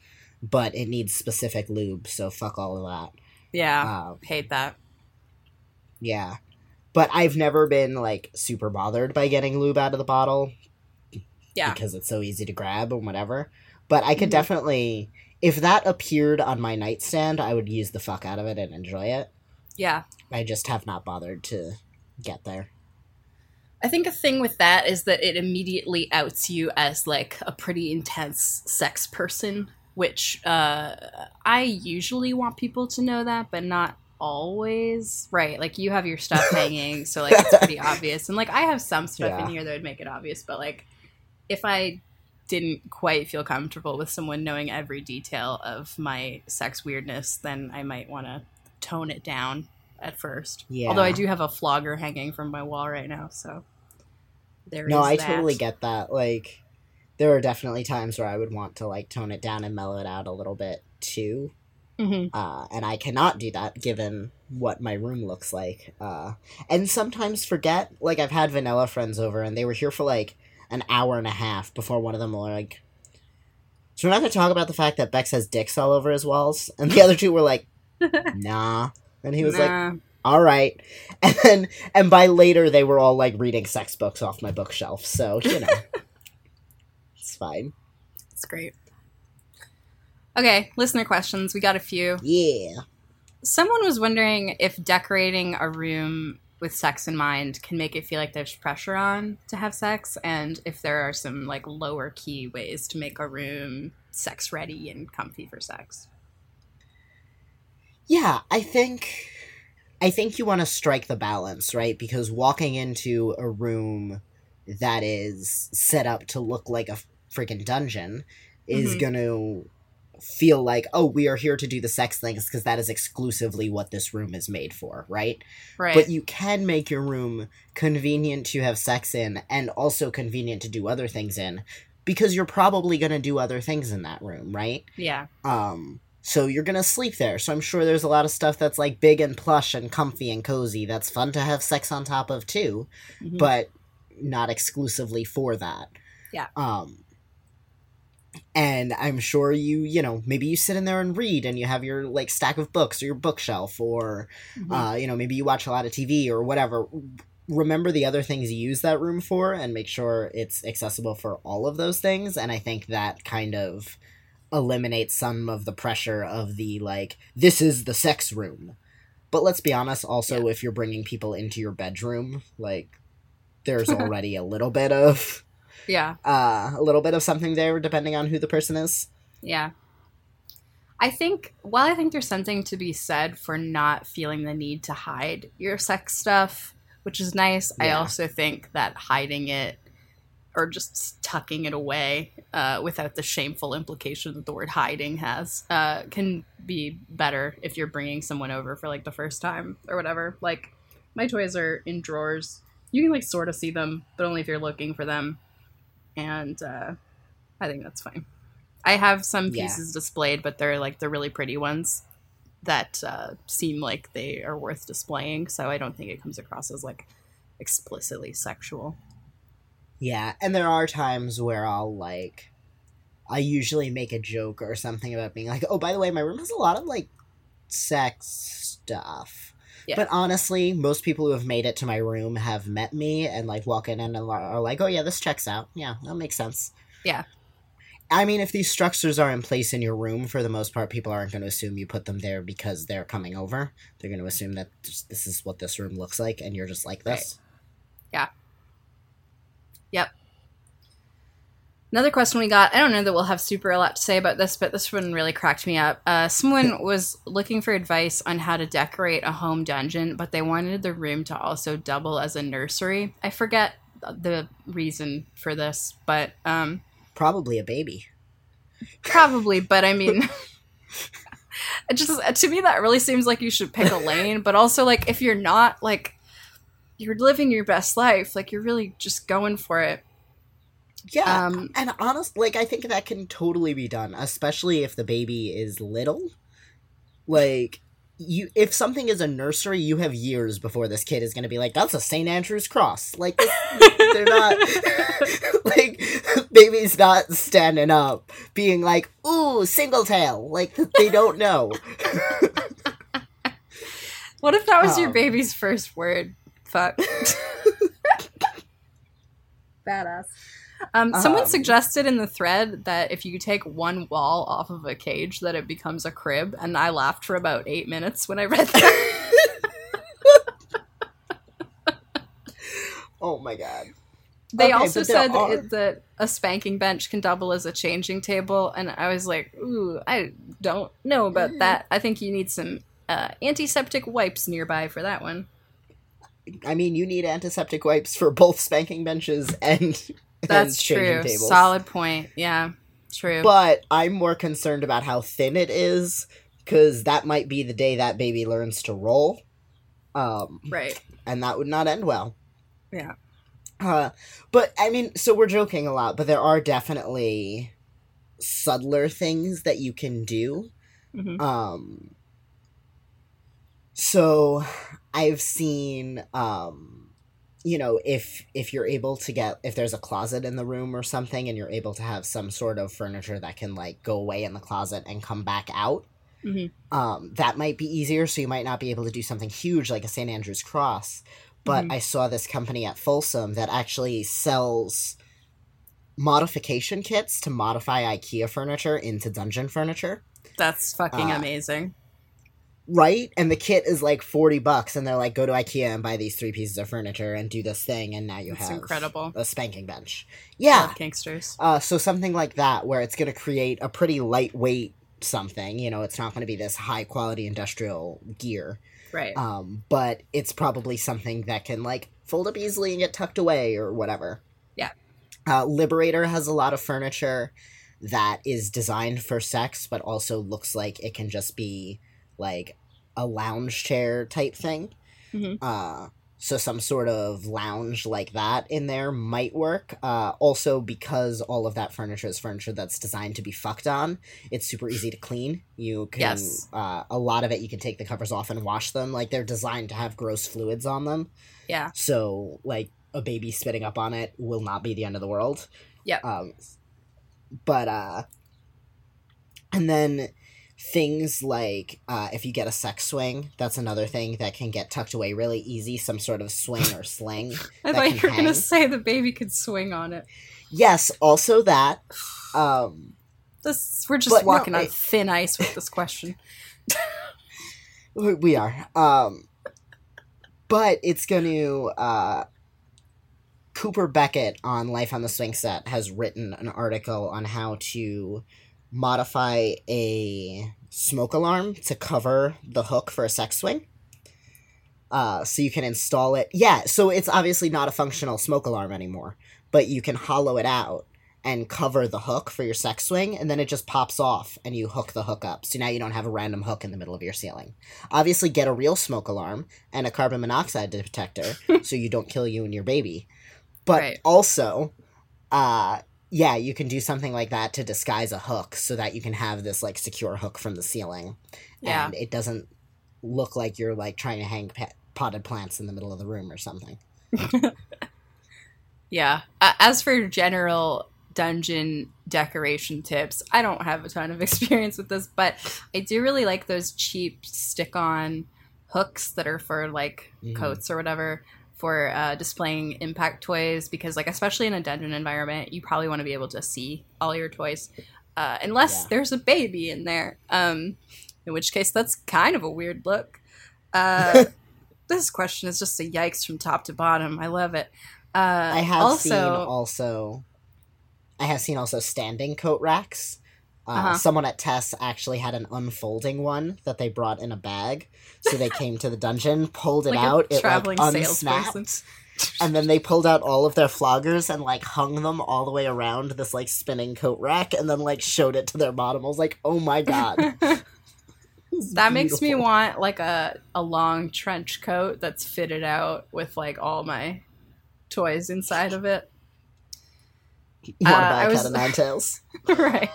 but it needs specific lube, so fuck all of that. Yeah, Uh, hate that. yeah. But I've never been like super bothered by getting lube out of the bottle Yeah, because it's so easy to grab and whatever. But I could Mhm. definitely if that appeared on my nightstand, I would use the fuck out of it and enjoy it. yeah. I just have not bothered to get there. I think a thing with that is that it immediately outs you as like a pretty intense sex person, which uh, I usually want people to know that, but not always. Right? Like you have your stuff hanging, so like it's pretty obvious, and like I have some stuff Yeah. in here that would make it obvious, but like if I didn't quite feel comfortable with someone knowing every detail of my sex weirdness, then I might want to tone it down at first. Yeah. Although I do have a flogger hanging from my wall right now, so there No, I that. totally get that. Like, there are definitely times where I would want to like tone it down and mellow it out a little bit too. Mhm. Uh, and I cannot do that given what my room looks like. Uh, and sometimes forget. Like, I've had vanilla friends over, and they were here for like an hour and a half before one of them were like, "So we're not going to talk about the fact that Bex has dicks all over his walls." And the other two were like, "Nah." And he was like, all right and then and by later they were all like reading sex books off my bookshelf so you know it's fine It's great. Okay, listener questions. We got a few. Yeah. Someone was wondering if decorating a room with sex in mind can make it feel like there's pressure on to have sex, and if there are some like lower key ways to make a room sex ready and comfy for sex. Yeah, I think I think you want to strike the balance, right? Because walking into a room that is set up to look like a freaking dungeon is Mhm. going to feel like, "Oh, we are here to do the sex things because that is exclusively what this room is made for," right? Right. But you can make your room convenient to have sex in and also convenient to do other things in because you're probably going to do other things in that room, right? yeah. Um, so you're gonna sleep there. So I'm sure there's a lot of stuff that's like big and plush and comfy and cozy that's fun to have sex on top of too, Mhm. but not exclusively for that. Yeah. Um and I'm sure you, you know, maybe you sit in there and read and you have your like stack of books or your bookshelf or Mhm. uh, you know, maybe you watch a lot of TV or whatever. Remember the other things you use that room for and make sure it's accessible for all of those things. And I think that kind of eliminates some of the pressure of the like, this is the sex room. But let's be honest, also, if you're bringing people into your bedroom, like, there's already a little bit of yeah. uh, a little bit of something there, depending on who the person is. Yeah. I think, while I think there's something to be said for not feeling the need to hide your sex stuff, which is nice, I also think that hiding it or just tucking it away uh, without the shameful implication that the word hiding has uh, can be better if you're bringing someone over for like the first time or whatever. Like, my toys are in drawers. You can like sort of see them, but only if you're looking for them. And uh, I think that's fine. I have some Yeah. pieces displayed, but they're like the really pretty ones that uh, seem like they are worth displaying. So I don't think it comes across as like explicitly sexual. Yeah, and there are times where I'll like I usually make a joke or something about being like, "Oh, by the way, my room has a lot of like sex stuff." Yeah. But honestly, most people who have made it to my room have met me and like walk in and are like, "Oh yeah, this checks out. Yeah, that makes sense." Yeah. I mean, if these structures are in place in your room, for the most part, people aren't going to assume you put them there because they're coming over. They're going to assume that this is what this room looks like, and you're just like this. Another question we got, I don't know that we'll have super a lot to say about this, but this one really cracked me up. Uh, someone was looking for advice on how to decorate a home dungeon, but they wanted the room to also double as a nursery. I forget the reason for this, but um, Probably a baby. probably, but I mean. It just to me that really seems like you should pick a lane, but also like if you're not like you're living your best life, like you're really just going for it. Yeah, Um, and honest, like I think that can totally be done, especially if the baby is little. Like you, if something is a nursery, you have years before this kid is going to be like, "That's a St. Andrew's cross." Like they're not like baby's not standing up, being like, "Ooh, single tail." Like they don't know. What if that was your Um. baby's first word? Fuck. Badass. Um, someone Um. suggested in the thread that if you take one wall off of a cage, that it becomes a crib, and I laughed for about eight minutes when I read that. oh my god. They Okay, also said are- it, that a spanking bench can double as a changing table, and I was like, "Ooh, I don't know about Mm. that. I think you need some uh, antiseptic wipes nearby for that one." I mean, you need antiseptic wipes for both spanking benches and That's true. tables. Solid point. Yeah, true. But I'm more concerned about how thin it is, because that might be the day that baby learns to roll. Um, right. and that would not end well. Yeah. Uh, but I mean, so we're joking a lot, but there are definitely subtler things that you can do. hmm Um, so I've seen, um, you know, if if you're able to get if there's a closet in the room or something, and you're able to have some sort of furniture that can like go away in the closet and come back out. Mhm. Um, that might be easier, so you might not be able to do something huge like a St. Andrew's cross. But Mhm. I saw this company at Folsom that actually sells modification kits to modify IKEA furniture into dungeon furniture. That's fucking Uh, amazing. Right? And the kit is like 40 bucks and they're like go to IKEA and buy these three pieces of furniture and do this thing and now you It's have incredible. a spanking bench. Yeah. Kinksters. Uh, so something like that, where it's going to create a pretty lightweight something. You know, it's not going to be this high quality industrial gear, Right. um, but it's probably something that can like fold up easily and get tucked away or whatever. Yeah. Uh, Liberator has a lot of furniture that is designed for sex, but also looks like it can just be like a lounge chair type thing. Mhm. Uh, so some sort of lounge like that in there might work. Uh, also, because all of that furniture is furniture that's designed to be fucked on, it's super easy to clean. You can Yes. uh, a lot of it you can take the covers off and wash them. Like they're designed to have gross fluids on them. Yeah. So like a baby spitting up on it will not be the end of the world. Yeah. Um, but uh, and then things like uh, if you get a sex swing, that's another thing that can get tucked away really easy. Some sort of swing or sling. I thought you were hang. gonna say the baby could swing on it. Yes, also that. Um, This we're just But no, walking on I- thin ice with this question. we we are. Um, but it's going to. Uh, Cooper Beckett on Life on the Swing Set has written an article on how to modify a smoke alarm to cover the hook for a sex swing. Uh, so you can install it. Yeah, so it's obviously not a functional smoke alarm anymore, but you can hollow it out and cover the hook for your sex swing, and then it just pops off and you hook the hook up. So now you don't have a random hook in the middle of your ceiling. Obviously, get a real smoke alarm and a carbon monoxide detector so you don't kill you and your baby. But Right. also, uh, yeah, you can do something like that to disguise a hook so that you can have this like secure hook from the ceiling, Yeah. and it doesn't look like you're like trying to hang pa- potted plants in the middle of the room or something. Yeah. Uh, as for general dungeon decoration tips, I don't have a ton of experience with this, but I do really like those cheap stick on hooks that are for like Mhm. coats or whatever for uh, displaying impact toys because like especially in a dungeon environment you probably want to be able to see all your toys uh, unless Yeah. there's a baby in there um, in which case that's kind of a weird look uh, this question is just a yikes from top to bottom i love it uh, I have also seen also, I have seen also standing coat racks. Uh, Uh-huh. Someone at Tess actually had an unfolding one that they brought in a bag. So they came to the dungeon, pulled it like out, a it like unsnapped, and then they pulled out all of their floggers and like hung them all the way around this like spinning coat rack, and then like showed it to their bottom. I was like, oh my god, that makes me want like a, a long trench coat that's fitted out with like all my toys inside of it You want Uh, I buy was- cat of nine tails? right.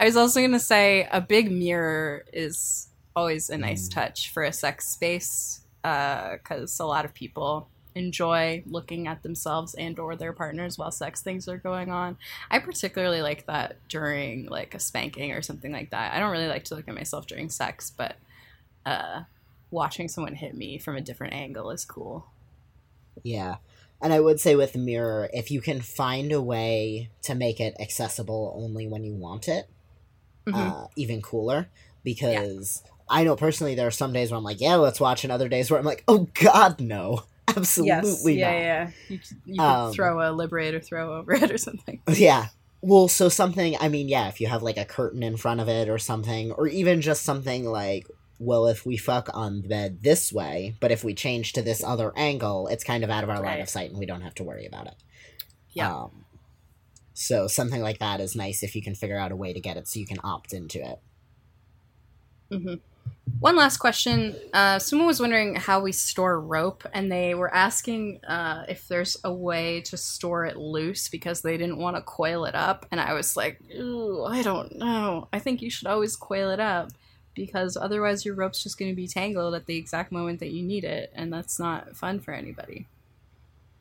I was also gonna say a big mirror is always a nice Mm. touch for a sex space because a lot of people enjoy looking at themselves and or their partners while sex things are going on. I particularly like that during like a spanking or something like that. I don't really like to look at myself during sex, but uh, watching someone hit me from a different angle is cool. Yeah. And I would say with Mirror, if you can find a way to make it accessible only when you want it, Mhm. uh, even cooler. Because I know personally there are some days where I'm like, yeah, let's watch, and other days where I'm like, oh god, no. Absolutely yeah, not. yeah. You, you could Um, throw a liberator throw over it or something. Yeah. Well, so something, I mean, yeah, if you have like a curtain in front of it or something, or even just something like, well, if we fuck on the bed this way, but if we change to this other angle, it's kind of out of our line of sight and we don't have to worry about it. Yeah. Um, so something like that is nice if you can figure out a way to get it so you can opt into it. One last question. Uh, someone was wondering how we store rope, and they were asking uh, if there's a way to store it loose because they didn't want to coil it up. And I was like, Ooh, I don't know. I think you should always coil it up because otherwise your rope's just going to be tangled at the exact moment that you need it, and that's not fun for anybody.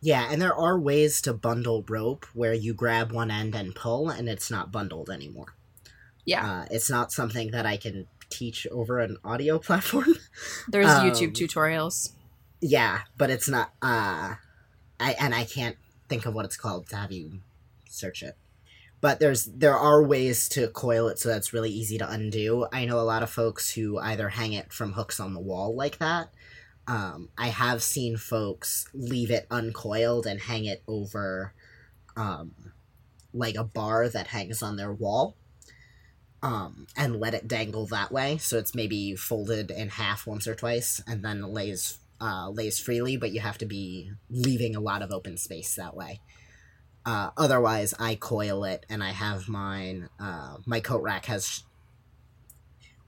Yeah, and there are ways to bundle rope where you grab one end and pull, and it's not bundled anymore. Yeah, Uh, it's not something that I can teach over an audio platform. there's um, YouTube tutorials. yeah, but it's not. Uh, I and I can't think of what it's called to have you search it. But there's there are ways to coil it so that's really easy to undo. I know a lot of folks who either hang it from hooks on the wall like that. Um, I have seen folks leave it uncoiled and hang it over um, like a bar that hangs on their wall um, and let it dangle that way. So it's maybe folded in half once or twice and then lays uh, lays freely, but you have to be leaving a lot of open space that way. Uh, otherwise, I coil it and I have mine. Uh, my coat rack has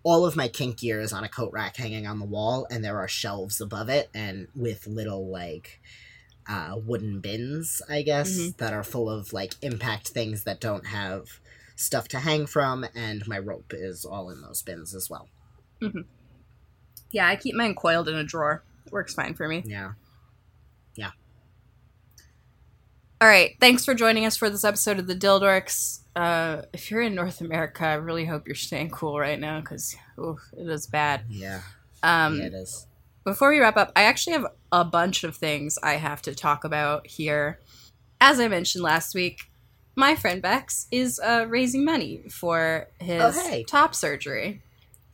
all of my kink gear is on a coat rack hanging on the wall, and there are shelves above it, and with little like uh, wooden bins, I guess, Mhm. that are full of like impact things that don't have stuff to hang from, and my rope is all in those bins as well. Yeah, I keep mine coiled in a drawer. It works fine for me. Yeah. All right, thanks for joining us for this episode of the Dildorks. Uh, if you're in North America, I really hope you're staying cool right now because it is bad. Yeah. Um, yeah, it is. Before we wrap up, I actually have a bunch of things I have to talk about here. As I mentioned last week, my friend Bex is uh, raising money for his Oh, hey. top surgery.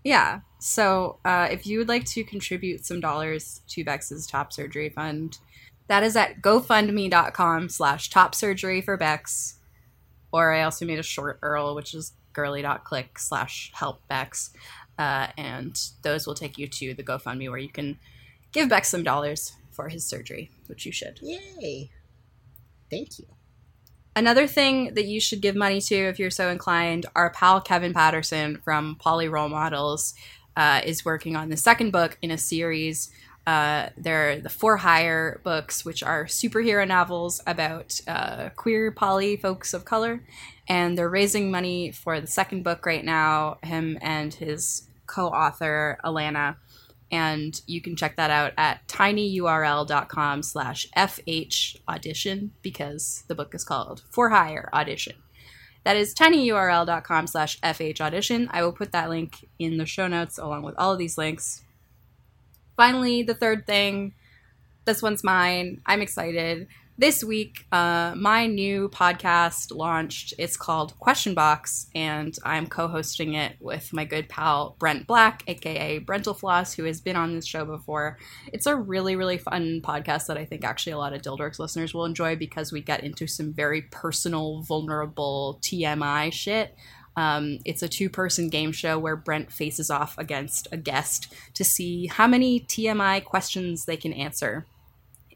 Yeah. So uh, if you would like to contribute some dollars to Bex's top surgery fund, that is at gofundme.com slash top surgery for Bex. Or I also made a short URL, which is girly.click slash help Bex. Uh, and those will take you to the GoFundMe where you can give Bex some dollars for his surgery, which you should. Yay. Thank you. Another thing that you should give money to if you're so inclined, our pal Kevin Patterson from Poly Role Models uh, is working on the second book in a series. Uh, they're the For Hire books, which are superhero novels about uh, queer poly folks of color. And they're raising money for the second book right now, him and his co author, Alana. And you can check that out at tinyurl.com slash fh audition because the book is called For Hire Audition. That is tinyurl.com slash fh audition. I will put that link in the show notes along with all of these links. Finally, the third thing. This one's mine. I'm excited. This week, uh, my new podcast launched. It's called Question Box, and I'm co hosting it with my good pal Brent Black, aka Brentalfloss, who has been on this show before. It's a really, really fun podcast that I think actually a lot of Dildorks listeners will enjoy because we get into some very personal, vulnerable TMI shit. Um, it's a two person game show where Brent faces off against a guest to see how many TMI questions they can answer.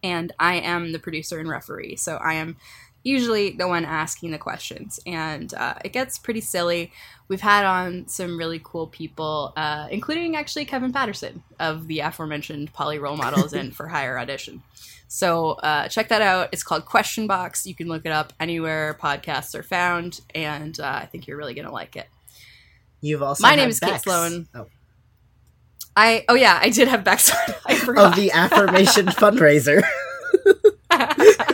And I am the producer and referee, so I am usually the one asking the questions. And uh, it gets pretty silly. We've had on some really cool people, uh, including actually Kevin Patterson of the aforementioned Poly Role Models and For Hire Audition. So uh, check that out. It's called Question Box. You can look it up anywhere podcasts are found, and uh, I think you're really gonna like it. You've also My name is Kate Sloan. Oh. I oh yeah, I did have backstory. I forgot. of the affirmation fundraiser.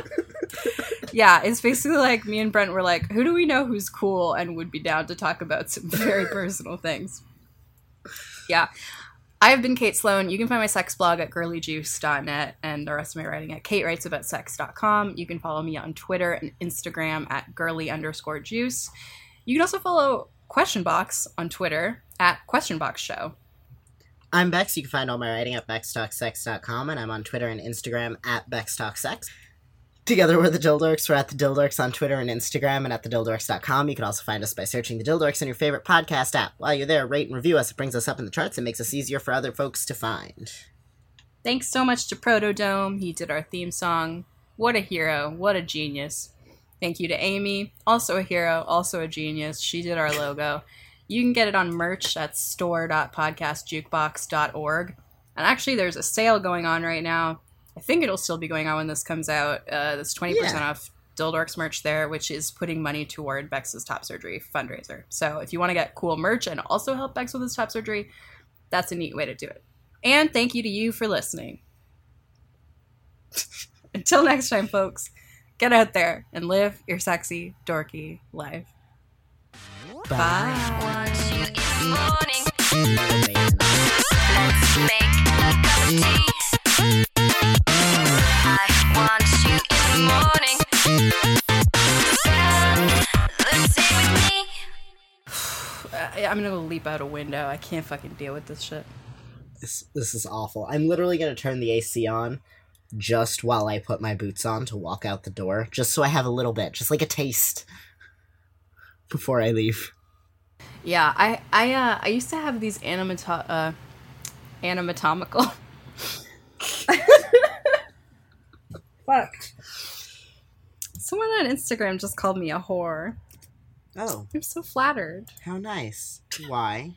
yeah, it's basically like me and Brent were like, who do we know who's cool and would be down to talk about some very personal things? Yeah. I have been Kate Sloan. You can find my sex blog at girlyjuice.net and the rest of my writing at katewritesaboutsex.com. You can follow me on Twitter and Instagram at girly underscore juice. You can also follow Question Box on Twitter at Question Box Show. I'm Bex. You can find all my writing at bextalksex.com, and I'm on Twitter and Instagram at bextalksex. Together we're the Dildorks. We're at the Dildorks on Twitter and Instagram, and at thedildorks.com. You can also find us by searching the Dildorks in your favorite podcast app. While you're there, rate and review us. It brings us up in the charts and makes us easier for other folks to find. Thanks so much to Protodome. He did our theme song. What a hero. What a genius. Thank you to Amy, also a hero, also a genius. She did our logo. You can get it on merch at store.podcastjukebox.org. And actually, there's a sale going on right now. I think it'll still be going on when this comes out. Uh, that's 20% Yeah. off Dildorks merch there, which is putting money toward Bex's top surgery fundraiser. So if you want to get cool merch and also help Bex with his top surgery, that's a neat way to do it. And thank you to you for listening. Until next time, folks, get out there and live your sexy, dorky life. Bye. Want you in the morning. Bye. I'm gonna go leap out a window. I can't fucking deal with this shit. This this is awful. I'm literally gonna turn the AC on just while I put my boots on to walk out the door, just so I have a little bit, just like a taste before I leave. Yeah, I I uh, I used to have these animato- uh, anatomical. Fuck. Someone on Instagram just called me a whore. Oh, I'm so flattered how nice. Why?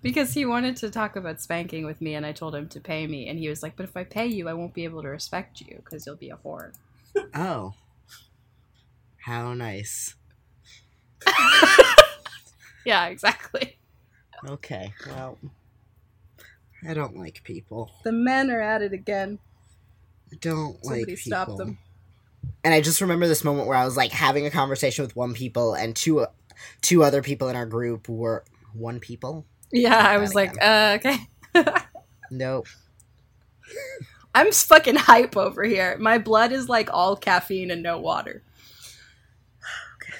because he wanted to talk about spanking with me, and I told him to pay me, and he was like, "But if I pay you, I won't be able to respect you because you'll be a whore." Oh. How nice. Yeah, exactly. Okay, well, I don't like people. The men are at it again. I don't Somebody like people. stop them. And I just remember this moment where I was like having a conversation with one people and two two other people in our group were one people. Yeah, I was like, uh, okay. Nope. I'm fucking hype over here. My blood is like all caffeine and no water.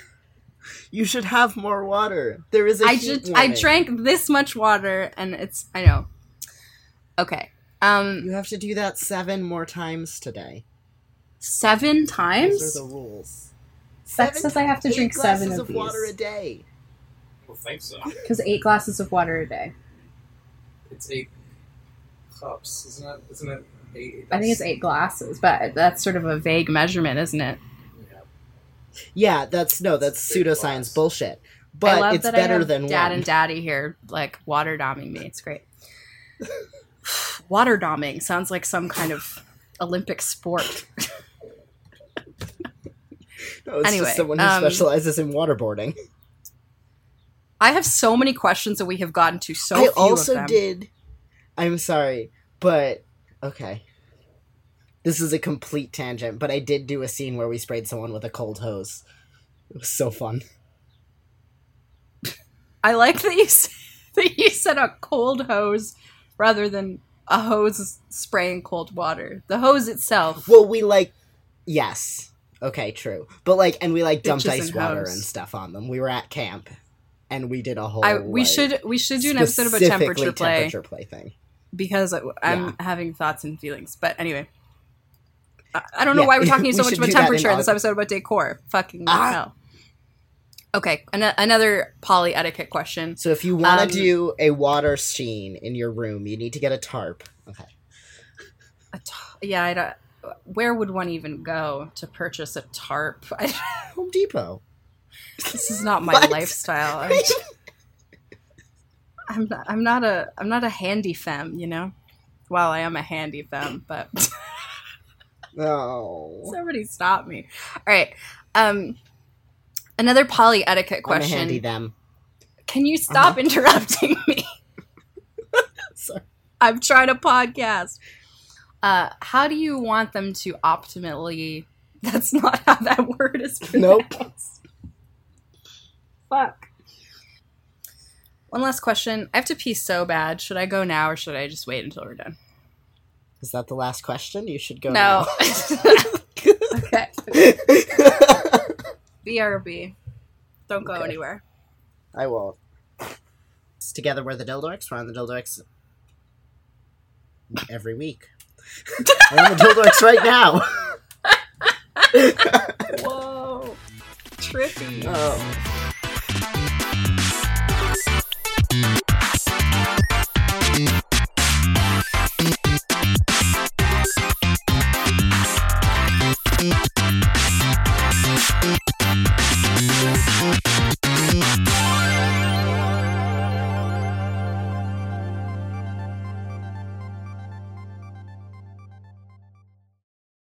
You should have more water. There is a I just I drank this much water and it's I know. Okay. Um You have to do that seven more times today. seven times? Those are the rules. That says I have to eight drink seven glasses of of water a these. day. I don't think so. Because eight glasses of water a day. It's eight cups, isn't it? Isn't it eight? I think it's eight glasses, but that's sort of a vague measurement, isn't it? Yeah. Yeah, that's no, that's Big pseudoscience glass. bullshit. I But love it's that better I have than dad one. and daddy here, like water doming me. It's great. water doming sounds like some kind of Olympic sport. No, it's Anyway, just someone who um, specializes in waterboarding. I have so many questions that we have gotten to. So I few also of them. did. I'm sorry, but okay. This is a complete tangent, but I did do a scene where we sprayed someone with a cold hose. It was so fun. I like that you that you said a cold hose rather than a hose spraying cold water. The hose itself. Well, we like, yes, okay, true, but like, and we like dumped Bitches ice and water hoes. and stuff on them. We were at camp, and we did a whole. I we like, should we should do an episode about temperature play temperature play thing. because I'm Yeah. having thoughts and feelings. But anyway, I, I don't know Yeah, why we're talking so much about that in temperature in this episode about decor. Fucking Ah. hell. Okay, an- another poly etiquette question. So if you want to Um, do a water scene in your room, you need to get a tarp. Okay. A yeah, I don't, where would one even go to purchase a tarp? I, Home Depot. this is not my lifestyle. I'm, I'm not. I'm not a. I'm not a handy femme. You know. Well, I am a handy femme, but No. somebody stop me. All right. Um, another poly etiquette question. handy them. Can you stop interrupting me? Sorry. I'm trying to podcast. Uh, how do you want them to optimally? That's not how that word is Nope. pronounced. Fuck. One last question. I have to pee so bad. Should I go now or should I just wait until we're done? Is that the last question? You should go no. now. okay. BRB. Don't go Okay. anywhere. I won't. It's together we're the Dildorks. We're on the Dildorks every week. we're on the Dildorks right now. Whoa. Trippy. oh.